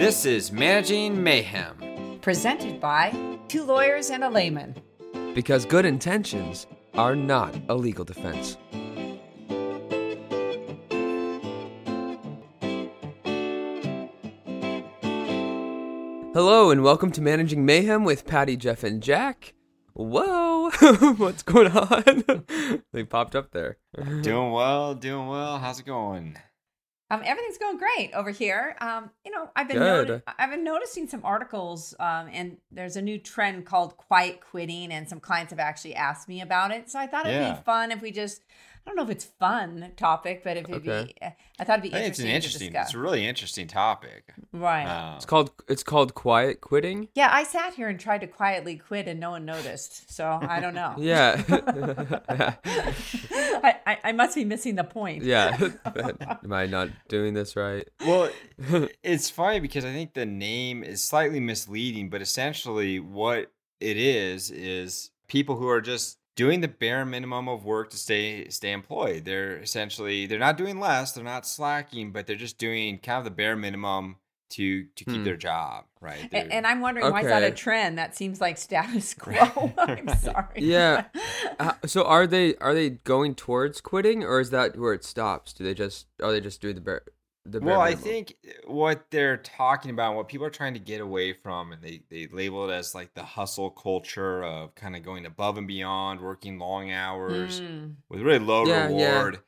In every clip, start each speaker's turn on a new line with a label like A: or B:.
A: This is Managing Mayhem.
B: Presented by two lawyers and a layman.
C: Because good intentions are not a legal defense. Hello and welcome to Managing Mayhem with Patty, Jeff, and Jack. Whoa, what's going on? they popped up there.
A: Doing well, doing well. How's it going?
B: Um, everything's going great over here. Um, you know, I've been noti- I've been noticing some articles, um, and there's a new trend called quiet quitting, and some clients have actually asked me about it. So I thought it'd
A: Yeah.
B: be fun if we just. I don't know if it's fun topic, but if it'd
C: Okay.
B: be, I thought it'd be
A: I think it's an
B: interesting.
A: interesting,
B: To
A: it's a really interesting topic.
B: right.
A: Um,
C: It's called it's called quiet quitting.
B: yeah, I sat here and tried to quietly quit, and no one noticed. So I don't know.
C: Yeah,
B: I, I, I must be missing the point.
C: yeah. Am I not doing this right?
A: well, it's funny because I think the name is slightly misleading, but essentially what it is is people who are just doing the bare minimum of work to stay stay employed. They're essentially they're not doing less, they're not slacking, but they're just doing kind of the bare minimum to to keep
C: Hmm.
A: their job, right?
B: And, and I'm wondering why is that a trend? That seems like status quo. I'm sorry.
C: Yeah. Uh, so are they are they going towards quitting or is that where it stops? Do they just are they just doing the bare the bare
A: well, I think what they're talking about, what people are trying to get away from, and they, they label it as like the hustle culture of kind of going above and beyond, working long hours
B: Mm.
A: with really low
C: Yeah, yeah.
A: reward.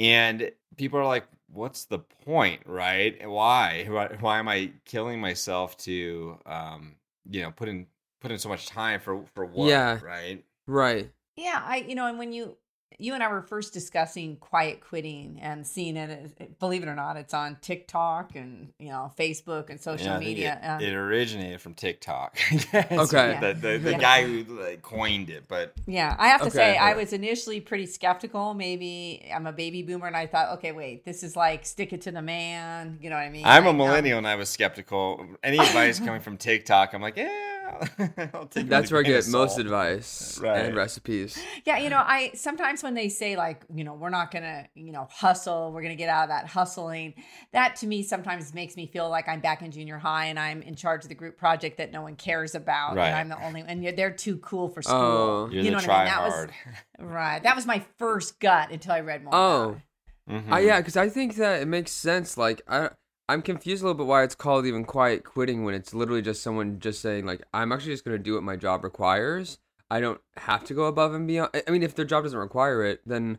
A: And people are like, what's the point, right? And Why? Why, why am I killing myself to, um, you know, put in, put in so much time for, for what,
C: Yeah.
A: right?
C: right.
B: Yeah, I you know, and when you you and I were first discussing quiet quitting and seeing it, it- believe it or not, it's on TikTok and you know Facebook and social
A: Yeah,
B: media.
A: It, it originated from TikTok.
C: Okay.
A: The, the, the
B: Yeah.
A: guy who like, coined it, but
B: yeah, I have to
C: Okay,
B: say, I was initially pretty skeptical. Maybe I'm a baby boomer, and I thought, okay, wait, this is like stick it to the man. You know what I mean?
A: I'm a
B: Like, um,
A: millennial and I was skeptical. Any advice coming from TikTok, I'm like, yeah. I'll
C: That's where I get most advice
A: Right.
C: and recipes.
B: Yeah, you know, I sometimes when they say like, you know, we're not gonna, you know, hustle, we're gonna get out of that hustling. That to me sometimes makes me feel like I'm back in junior high and I'm in charge of the group project that no one cares about,
A: Right.
B: and I'm the only, and they're too cool for school.
C: Oh.
A: You're
B: you
A: the
B: know what I mean? That
A: hard.
B: was right. That was my first gut until I read more.
C: Oh.
B: about it.
A: Mhm.
C: Uh, yeah, because I think that it makes sense. Like I, I'm confused a little bit why it's called even quiet quitting when it's literally just someone just saying like I'm actually just gonna do what my job requires. I don't have to go above and beyond. I mean, if their job doesn't require it, then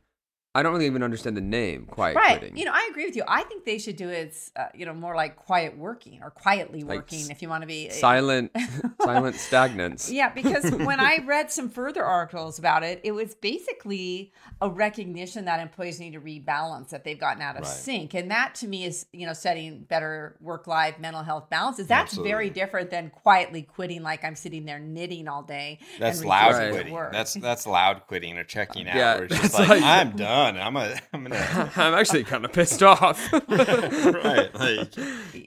C: I don't really even understand the name quiet
B: Right.
C: quitting.
B: You know, I agree with you. I think they should do it, uh, you know, more like quiet working or quietly
C: Like
B: working
C: s-
B: if you want to be
C: silent, silent stagnance.
B: Yeah, because when I read some further articles about it, it was basically a recognition that employees need to rebalance that they've gotten out of
A: Right.
B: sync, and that to me is you know setting better work-life mental health balances. That's very different than quietly quitting, like I'm sitting there knitting all day.
A: That's loud quitting.
B: work.
A: That's that's loud quitting or checking out.
C: Yeah,
A: where it's just like,
C: like-
A: I'm done. I'm a I'm gonna
C: I'm actually kind of pissed off.
A: right. Like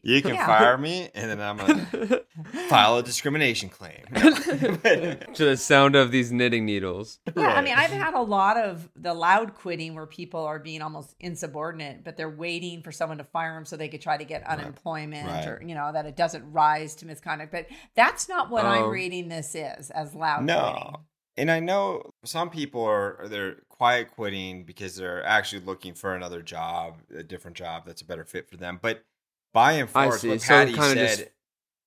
A: you can
B: Yeah.
A: fire me, and then I'm gonna file a discrimination claim. But-
C: to the sound of these knitting needles.
B: Yeah, I mean, I've had a lot of the loud quitting where people are being almost insubordinate, but they're waiting for someone to fire them so they could try to get unemployment
A: Right.
B: or, you know, that it doesn't rise to misconduct. But that's not what
C: Oh.
B: I'm reading this is as loud
A: No.
B: quitting.
A: And I know some people are they're quiet quitting because they're actually looking for another job, a different job that's a better fit for them. But by and
C: see.
A: what
C: So
A: Patty said,
C: just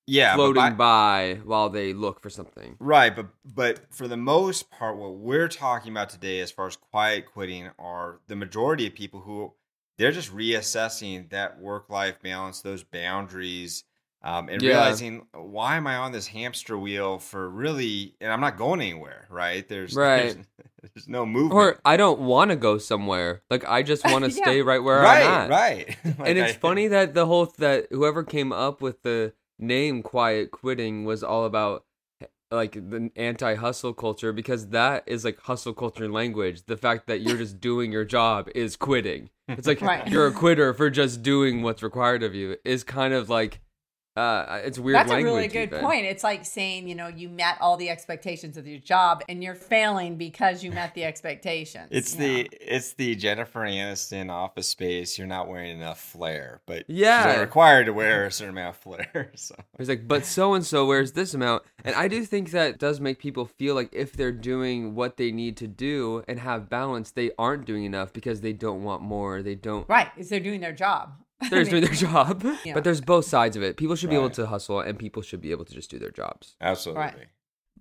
A: yeah,
C: Floating
A: by-
C: by while they look for something.
A: right. But but for the most part, what we're talking about today, as far as quiet quitting, are the majority of people who they're just reassessing that work life balance, those boundaries. Um, and
C: Yeah.
A: realizing why am I on this hamster wheel for really, and I'm not going anywhere, right? There's
C: Right.
A: there's, there's no movement.
C: Or I don't want to go somewhere. Like I just want to
B: Yeah.
C: stay right where
A: right,
C: I'm at.
A: right. Like
C: and it's
A: I-
C: funny that the whole that whoever came up with the name quiet quitting was all about like the anti-hustle culture because that is like hustle culture language the fact that you're just doing your job is quitting it's like
B: Right.
C: you're a quitter for just doing what's required of you is kind of like Uh, it's weird.
B: That's a really good
C: even.
B: point. It's like saying, you know, you met all the expectations of your job and you're failing because you met the expectations.
A: It's the
B: know?
A: it's the Jennifer Aniston Office Space. You're not wearing enough flair, but
C: Yeah.
A: you're required to wear a certain amount of flair. So
C: It's like, but so and so wears this amount, and I do think that does make people feel like if they're doing what they need to do and have balance, they aren't doing enough because they don't want more. They don't.
B: right. Is they're doing their job.
C: They're
B: I
C: just doing their job.
B: Yeah.
C: But there's both sides of it. People should be able to hustle, and people should be able to just do their jobs.
A: absolutely.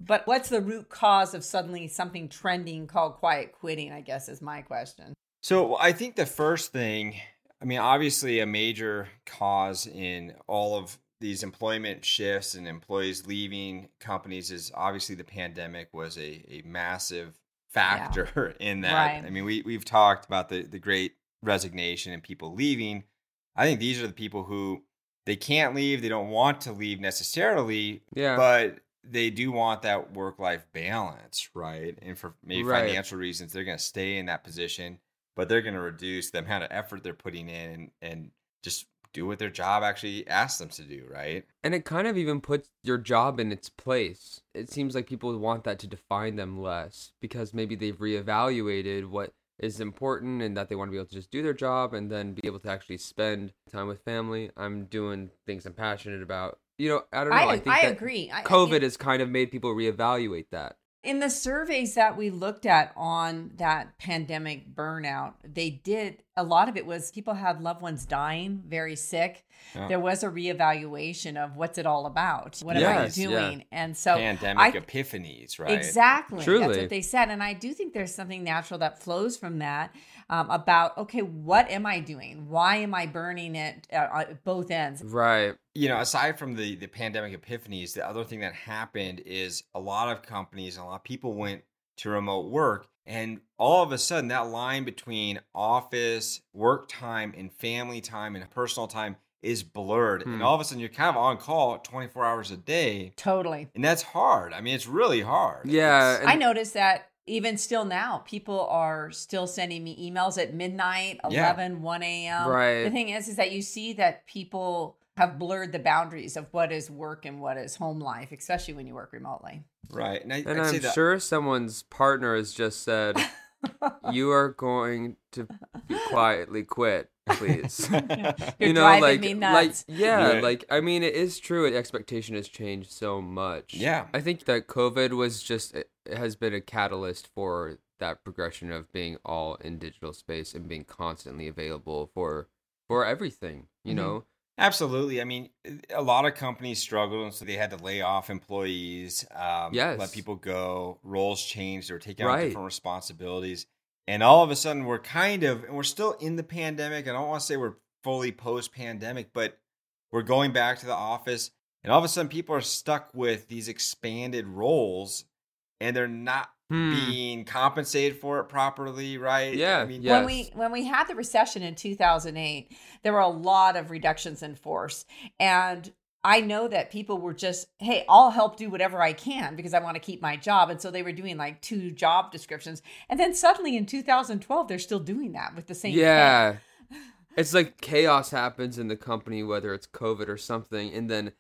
B: But what's the root cause of suddenly something trending called quiet quitting? I guess is my question.
A: So I think the first thing, I mean, obviously a major cause in all of these employment shifts and employees leaving companies is obviously the pandemic was a, a massive factor in that.
B: Right.
A: I mean, we, we've talked about the, the great resignation and people leaving. I think these are the people who they can't leave, they don't want to leave necessarily,
C: Yeah.
A: but they do want that work life balance, right? And for maybe
C: Right.
A: financial reasons, they're going to stay in that position, but they're going to reduce the amount of effort they're putting in and, and just do what their job actually asks them to do, right?
C: And it kind of even puts your job in its place. It seems like people want that to define them less because maybe they've reevaluated what is important and that they want to be able to just do their job and then be able to actually spend time with family. I'm doing things I'm passionate about. You know, I don't know.
B: I,
C: I,
B: I,
C: think that
B: agree. I- I
C: COVID has kind of made people reevaluate that.
B: In the surveys that we looked at on that pandemic burnout, they did a lot of it was people had loved ones dying, very sick.
A: Yeah.
B: There was a reevaluation of what's it all about? What
C: Yes,
B: am I
C: yeah.
B: doing? And so
A: Pandemic
B: I-
A: epiphanies, right?
B: Exactly. That's what they said. And I do think there's something natural that flows from that um, about, okay, what am I doing? Why am I burning it uh, at both ends?
C: Right.
A: you know, aside from the the pandemic epiphanies, the other thing that happened is a lot of companies, a lot of people went to remote work, and all of a sudden that line between office, work time, and family time and personal time is blurred,
C: Hmm.
A: and all of a sudden you're kind of on call 24 hours a day,
B: Totally.
A: and that's hard. I mean, it's really hard.
C: Yeah, and-
B: I noticed that even still now, people are still sending me emails at midnight,
A: Yeah.
B: 11, 1 a.m.
C: Right.
B: The thing is, is that you see that people have blurred the boundaries of what is work and what is home life, especially when you work remotely.
A: right, and, I,
C: and
A: I'd
C: I'm
A: that
C: sure someone's partner has just said, "You are going to be quietly quit, please."
B: You're
C: you know,
B: driving
C: like,
B: me
C: like,
B: nuts.
C: yeah,
A: Yeah.
C: like I mean, it is true. The expectation has changed so much.
A: Yeah.
C: I think that COVID was just it has been a catalyst for that progression of being all in digital space and being constantly available for for everything. You
B: Mhm.
C: know,
A: Absolutely. I mean, a lot of companies struggled, and so they had to lay off employees, um,
C: Yes.
A: let people go. Roles changed; they were taking on different responsibilities, and all of a sudden, we're kind of, and we're still in the pandemic. I don't want to say we're fully post-pandemic, but we're going back to the office, and all of a sudden, people are stuck with these expanded roles, and they're not
C: Hmm.
A: being compensated for it properly, right?
C: Yeah,
A: I mean,
C: yeah.
B: When we when we had the recession in 2008, there were a lot of reductions in force and I know that people were just, hey, I'll help do whatever I can because I want to keep my job. And so they were doing like two job descriptions. And then suddenly in 2012, they're still doing that with the same pay.
C: yeah. It's like chaos happens in the company, whether it's COVID or something, and then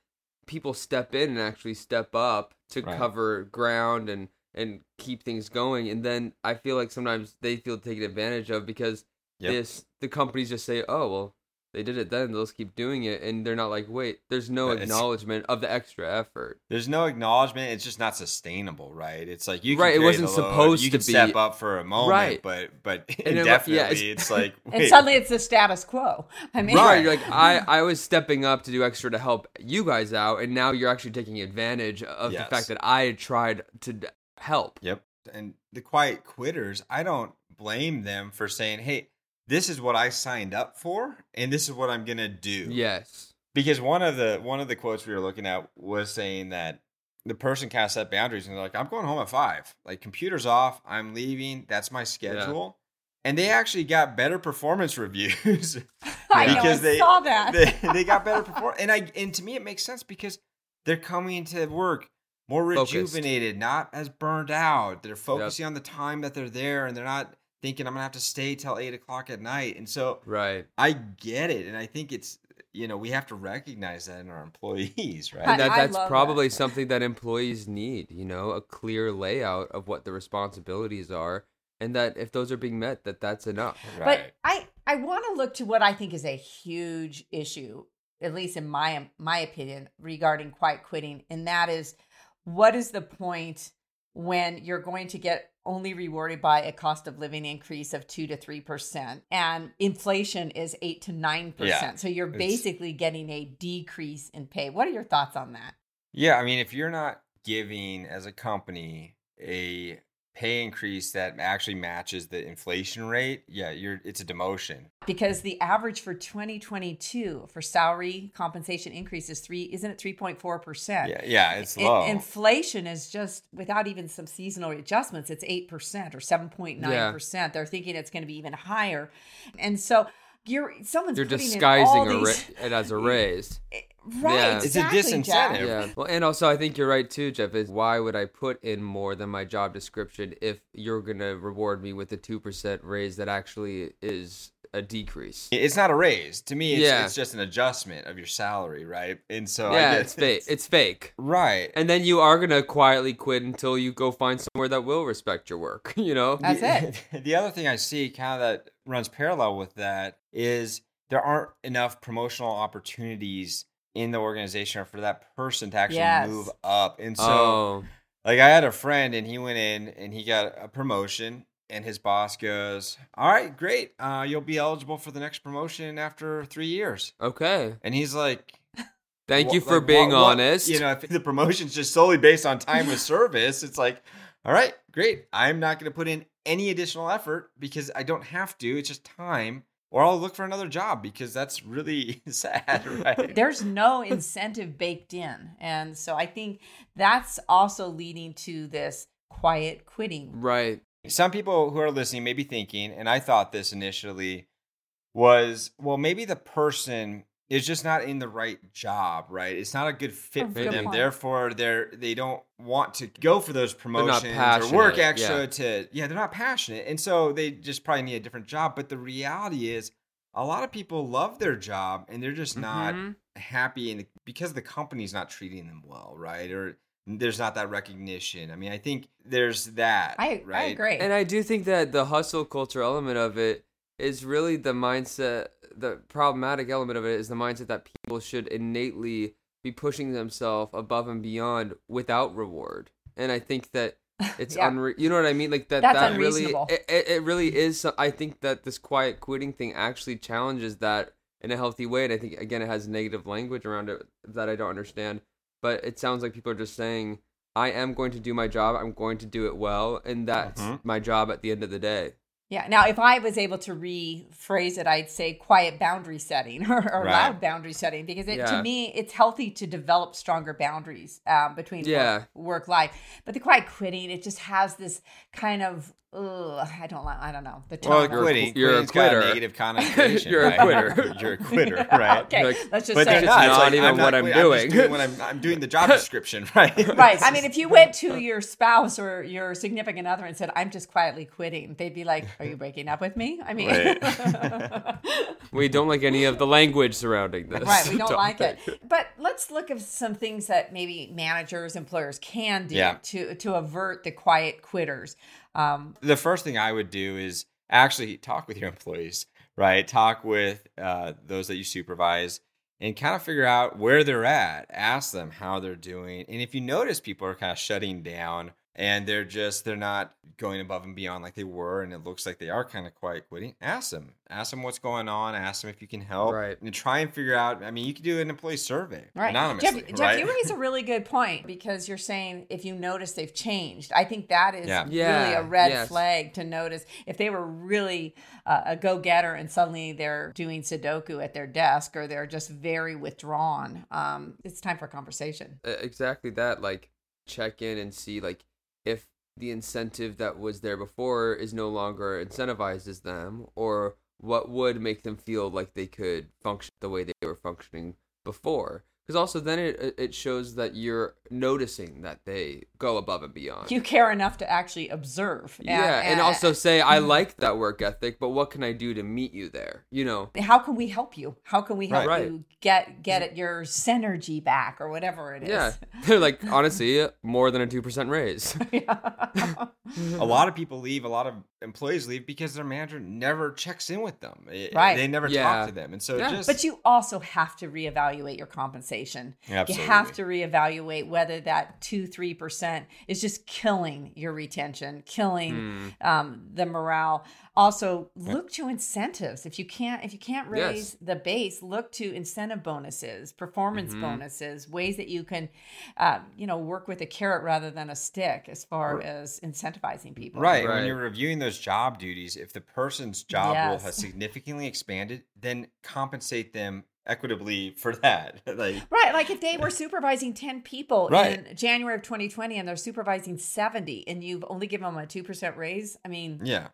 C: people step in and actually step up to
A: Right.
C: cover ground and and keep things going. And then I feel like sometimes they feel taken advantage of because
A: Yep.
C: this the companies just say, "Oh well, they did it then; they'll just keep doing it," and they're not like, "Wait, there's no
A: But it's-
C: acknowledgement of the extra effort."
A: There's no acknowledgement. It's just not sustainable, right? It's like you can
C: Right, it wasn't
A: the load,
C: supposed
A: you
C: to
A: can step
C: be-
A: up for a moment,
C: Right.
A: but but
C: And it-
A: indefinitely,
C: yeah, it's-
A: it's, like
B: And suddenly it's the status quo. I mean,
C: Right,
A: Right.
C: you're like I, I was stepping up to do extra to help you guys out, and now you're actually taking advantage of
A: Yes.
C: the fact that I had tried to help.
A: Yep. And the quiet quitters, I don't blame them for saying, "Hey, this is what I signed up for, and this is what I'm gonna do."
C: Yes.
A: Because one of the one of the quotes we were looking at was saying that the person kind of set boundaries and they're like, "I'm going home at five. Like computers off. I'm leaving. That's my schedule." And they actually got better performance reviews.
B: I know,
A: Because
B: I
A: they-
B: saw that.
A: they, they got better performance, and I and to me it makes sense because they're coming to work more
C: Focused.
A: rejuvenated, not as burned out. They're focusing on the time that they're there, and they're not thinking I'm gonna have to stay till eight o'clock at night. And so
C: Right.
A: I get it, and I think it's you know we have to recognize that in our employees, right?
C: And that that's probably
B: that.
C: something that employees need you know a clear layout of what the responsibilities are and that if those are being met that that's enough
B: But I I want to look to what I think is a huge issue, at least in my my opinion, regarding quiet quitting, and that is what is the point when you're going to get only rewarded by a cost of living increase of two to three percent, and inflation is eight to nine
A: Yeah,
B: percent. So you're basically getting a decrease in pay. What are your thoughts on that?
A: Yeah, I mean, if you're not giving as a company a pay increase that actually matches the inflation rate, yeah, you're it's a demotion.
B: Because the average for 2022 for salary compensation increase is three, isn't it three point four percent?
A: Yeah, yeah, it's
B: In-
A: low.
B: inflation is just without even some seasonal adjustments, it's 8% or 7.9%. They're thinking it's going to be even higher. And so you're someone's
C: you're
B: putting in
C: disguising
B: all
C: a ra-
B: these,
C: it as a raise eh,
B: right.
C: Yeah.
A: It's a
B: exactly,
A: disincentive.
B: Jack.
C: yeah well and also i think you're right too jeff is why would i put in more than my job description if you're gonna reward me with a 2% raise that actually is a decrease
A: it's not a raise to me. It's,
C: Yeah.
A: it's just an adjustment of your salary, right? And so I
C: yeah it's fake it's fake
A: right.
C: and then you are gonna quietly quit until you go find somewhere that will respect your work you know
B: That's
A: the, The other thing I see kind of that runs parallel with that is there aren't enough promotional opportunities in the organization for that person to actually
B: Yes.
A: move up. And so,
C: oh
A: like, I had a friend and he went in and he got a promotion. And his boss goes, "All right, great. Uh, you'll be eligible for the next promotion after three years."
C: okay
A: And he's like,
C: thank
A: "Wha-
C: you for
A: like,
C: being
A: what- what-"
C: honest
A: You know, if the promotion's just solely based on time of service, it's like, all right, great. I'm not going to put in any additional effort because I don't have to. It's just time, or I'll look for another job because that's really sad, right?
B: There's no incentive baked in. And so I think that's also leading to this quiet quitting.
C: right
A: Some people who are listening may be thinking, and I thought this initially was, well, maybe the person is just not in the right job, right? It's not a good fit
B: Oh,
A: for
B: good
A: them.
B: point.
A: Therefore, they're they don't want to go for those promotions or work extra
C: yeah.
A: to yeah, they're not passionate. And so they just probably need a different job. But the reality is a lot of people love their job and they're just not
C: Mhm.
A: happy and because the company's not treating them well, right? Or there's not that recognition. I mean, I think there's that.
B: I,
A: right?
B: I agree.
C: And I do think that the hustle culture element of it is really the mindset. The problematic element of it is the mindset that people should innately be pushing themselves above and beyond without reward. And I think that it's
B: Yeah.
C: unre- you know what I mean? Like that.
B: That's
C: that really,
B: unreasonable.
C: it, it, it really is. so- I think that this quiet quitting thing actually challenges that in a healthy way. And I think again, it has negative language around it that I don't understand. But it sounds like people are just saying, "I am going to do my job. I'm going to do it well, and that's
A: Mhm.
C: my job at the end of the day."
B: Yeah. Now, if I was able to rephrase it, I'd say quiet boundary setting or, or
A: Right.
B: loud boundary setting because it, to me, it's healthy to develop stronger boundaries um, between
C: Yeah.
B: work, work life. But the quiet quitting, it just has this kind of, ugh, I don't, li- I don't know. The tone.
A: Well,
B: of-
C: You're a
A: quitting,
C: you're a
A: quitting's got
C: quitter.
A: negative connotation.
C: You're a quitter.
A: you're a quitter, right?
B: okay,
C: Like,
B: let's just
A: But
B: say
A: they're
C: It's
A: not.
C: not
A: like,
C: even
A: I'm not
C: what I'm
A: quitting,
C: doing.
A: just what I'm, I'm doing the job description, right?
B: Right. I mean, if you went to your spouse or your significant other and said, "I'm just quietly quitting," they'd be like, "Are you breaking up with me?" I mean,
C: We don't like any of the language surrounding this.
B: right, we don't like it. But let's look at some things that maybe managers, employers can do
A: Yeah.
B: to to avert the quiet quitters. Um,
A: the first thing I would do is actually talk with your employees, right? Talk with uh, those that you supervise and kind of figure out where they're at. Ask them how they're doing. And if you notice people are kind of shutting down and they're just, they're not going above and beyond like they were, and it looks like they are kind of quiet quitting, ask them. Ask them what's going on. Ask them if you can help.
C: Right.
A: And try and figure out. I mean, you can do an employee survey
B: Right.
A: anonymously.
B: Jeff, Jeff,
A: right?
B: you raise a really good point because you're saying if you notice they've changed, I think that is
A: Yeah.
B: really
C: Yeah,
B: a red
C: yes.
B: flag to notice. If they were really uh, a go getter and suddenly they're doing Sudoku at their desk or they're just very withdrawn, um, it's time for a conversation.
C: Uh, exactly that like check in and see like if the incentive that was there before is no longer incentivizes them or what would make them feel like they could function the way they were functioning before because because also then it it shows that you're noticing that they go above and beyond.
B: You care enough to actually observe. And,
C: yeah, and, also say I mm-hmm. like that work ethic, but what can I do to meet you there? You know,
B: how can we help you? How can we help
C: Right.
B: you get get it, your synergy back or whatever it is?
C: yeah, they're like honestly more than a two percent raise.
A: a lot of people leave, a lot of employees leave because their manager never checks in with them. It-
B: Right.
A: They never
C: Yeah.
A: talk to them. And so
C: Yeah.
A: just
B: But you also have to reevaluate your compensation.
A: Absolutely.
B: You have to reevaluate whether that two, three percent is just killing your retention, killing
C: Hmm.
B: um, the morale. Also, look to incentives. If you can't, if you can't raise
C: Yes.
B: the base, look to incentive bonuses, performance
C: Mhm.
B: bonuses, ways that you can, uh, you know, work with a carrot rather than a stick as far as incentivizing people.
A: Right.
C: Right.
A: When you're reviewing those job duties, if the person's job role has significantly expanded, then compensate them equitably for that. like
B: Right, like if they were supervising 10 people
A: Right.
B: in January of 2020 and they're supervising 70 and you've only given them a 2% raise, I mean,
A: yeah.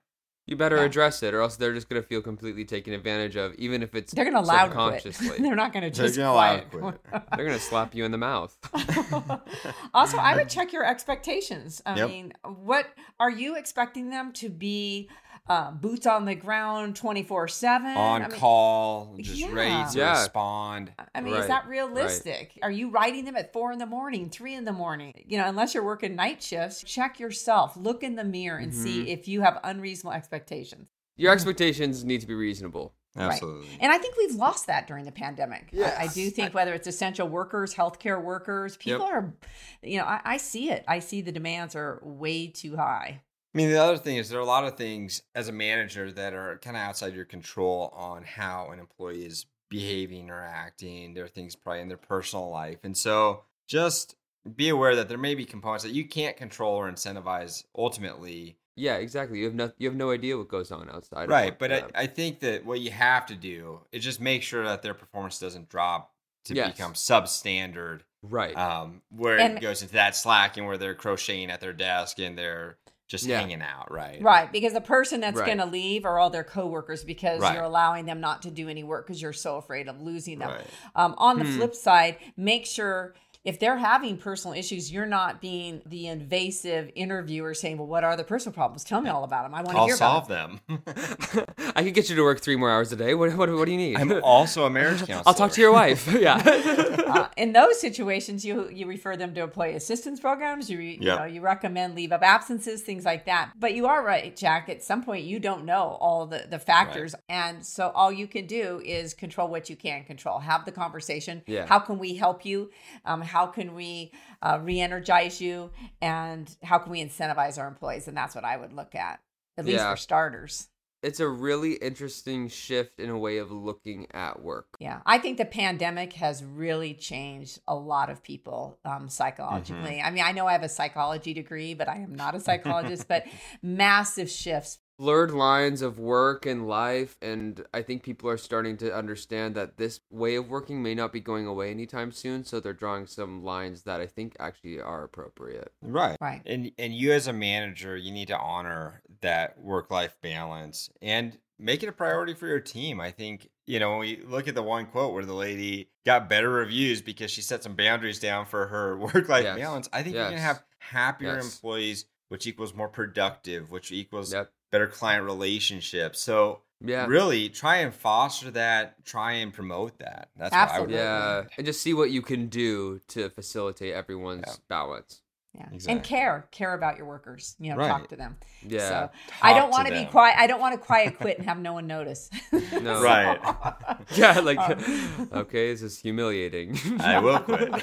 C: You better
B: Yeah.
C: address it, or else they're just gonna feel completely taken advantage of, even if it's
B: they're going to loud quit.
C: subconsciously.
B: they're not going to
A: They're
B: just
A: gonna loud
B: quiet.
C: they're gonna slap you in the mouth.
B: also, I would check your expectations. I
A: Yep.
B: mean, what are you expecting them to be uh, boots on the ground 24 7?
A: On
B: I mean,
A: call, just
B: yeah.
A: ready to
C: Yeah.
A: respond.
B: I mean, is
C: Right,
B: that
C: right.
B: realistic? Are you writing them at four in the morning, three in the morning? You know, unless you're working night shifts, check yourself, look in the mirror and see
C: Mm-hmm.
B: if you have unreasonable expectations.
C: Your expectations need to be reasonable.
A: Absolutely.
B: And I think we've lost that during the pandemic. I, I do think whether it's essential workers, healthcare workers, people
A: Yep.
B: are, you know, I, I see it. I see the demands are way too high.
A: I mean, the other thing is there are a lot of things as a manager that are kind of outside your control on how an employee is behaving or acting. There are things probably in their personal life. And so just be aware that there may be components that you can't control or incentivize ultimately.
C: Yeah, exactly. You have no you have no idea what goes on outside.
A: Right.
C: work
A: But I. I think that what you have to do is just make sure that their performance doesn't drop to
C: Yes.
A: become substandard,
C: right.
A: um, where
B: And-
A: it goes into that slacking where they're crocheting at their desk and they're just
C: Yeah.
A: hanging out. Right.
B: Right. Because the person that's
C: Right.
B: going to leave are all their coworkers because
A: Right.
B: you're allowing them not to do any work because you're so afraid of losing them.
A: Right.
B: Um, on the
C: Hmm.
B: flip side, make sure if they're having personal issues, you're not being the invasive interviewer saying, "Well, what are the personal problems? Tell me all about them. I want to
A: I'll
B: hear
A: solve
B: about them."
A: them.
C: I could get you to work three more hours a day. What what, what do you need?
A: I'm also a marriage counselor.
C: I'll talk to your wife. yeah.
B: Uh, in those situations, you you refer them to employee assistance programs. You re, you
A: Yep.
B: know you recommend leave of absences, things like that. But you are right, Jack. At some point, you don't know all the the factors, and so all you can do is control what you can control. Have the conversation.
C: Yeah.
B: How can we help you? Um, how can we uh, re-energize you? And how can we incentivize our employees? And that's what I would look at, at least
C: Yeah.
B: for starters.
C: it's a really interesting shift in a way of looking at work.
B: Yeah, I think the pandemic has really changed a lot of people um, psychologically. I mean, I know I have a psychology degree, but I am not a psychologist. but massive shifts.
C: Blurred lines of work and life, and I think people are starting to understand that this way of working may not be going away anytime soon. So they're drawing some lines that I think actually are appropriate.
A: Right.
B: Right.
A: And and you as a manager, you need to honor that work life balance and make it a priority for your team. I think, you know, when we look at the one quote where the lady got better reviews because she set some boundaries down for her work life
C: Yes.
A: balance, I think you're gonna have happier
C: Yes.
A: employees, which equals more productive, which equals
C: Yep.
A: Better client relationships. So
C: Yeah.
A: really try and foster that, try and promote that. That's what I would
B: Absolutely.
C: Yeah. And just see what you can do to facilitate everyone's
A: Yeah.
C: balance.
B: Yeah,
A: Exactly.
B: and care, care about your workers. You know,
A: Right.
B: talk to them.
C: Yeah.
B: So I don't want to be quiet. I don't want to quiet quit and have no one notice.
C: No.
A: Right.
C: Yeah, like
B: Um,
C: okay, this is humiliating.
A: I will quit.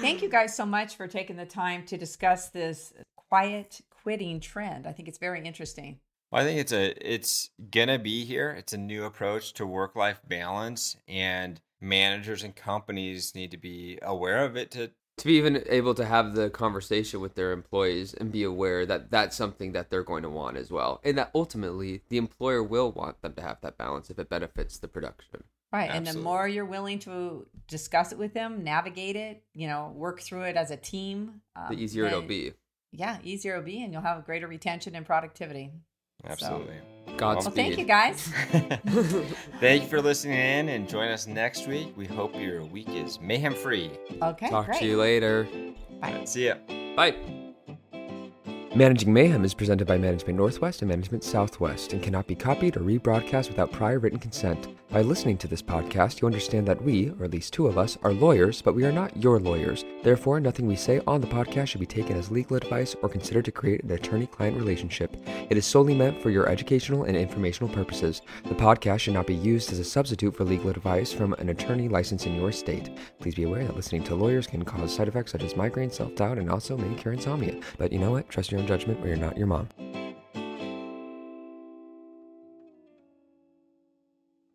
B: Thank you guys so much for taking the time to discuss this quiet quitting trend. I think it's very interesting.
A: Well, I think it's a it's gonna be here. It's a new approach to work life balance, and managers and companies need to be aware of it. To
C: to be even able to have the conversation with their employees and be aware that that's something that they're going to want as well and that ultimately the employer will want them to have that balance if it benefits the production
B: Right. And the more you're willing to discuss it with them, navigate it, you know, work through it as a team, um,
C: the easier it'll be
B: Yeah, easier it'll be, and you'll have greater retention and productivity.
A: Absolutely.
C: Godspeed.
B: Well, thank you guys.
A: Thank you for listening in and join us next week. We hope your week is mayhem free.
B: Okay,
C: Talk
B: great.
C: to you later.
B: Bye.
A: See ya.
C: Bye. Managing Mayhem is presented by Management Northwest and Management Southwest and cannot be copied or rebroadcast without prior written consent. By listening to this podcast, you understand that we, or at least two of us, are lawyers, but we are not your lawyers. Therefore, nothing we say on the podcast should be taken as legal advice or considered to create an attorney client relationship. It is solely meant for your educational and informational purposes. The podcast should not be used as a substitute for legal advice from an attorney licensed in your state. Please be aware that listening to lawyers can cause side effects such as migraine, self doubt, and also may cure insomnia. But you know what? Trust your judgment where you're not your mom.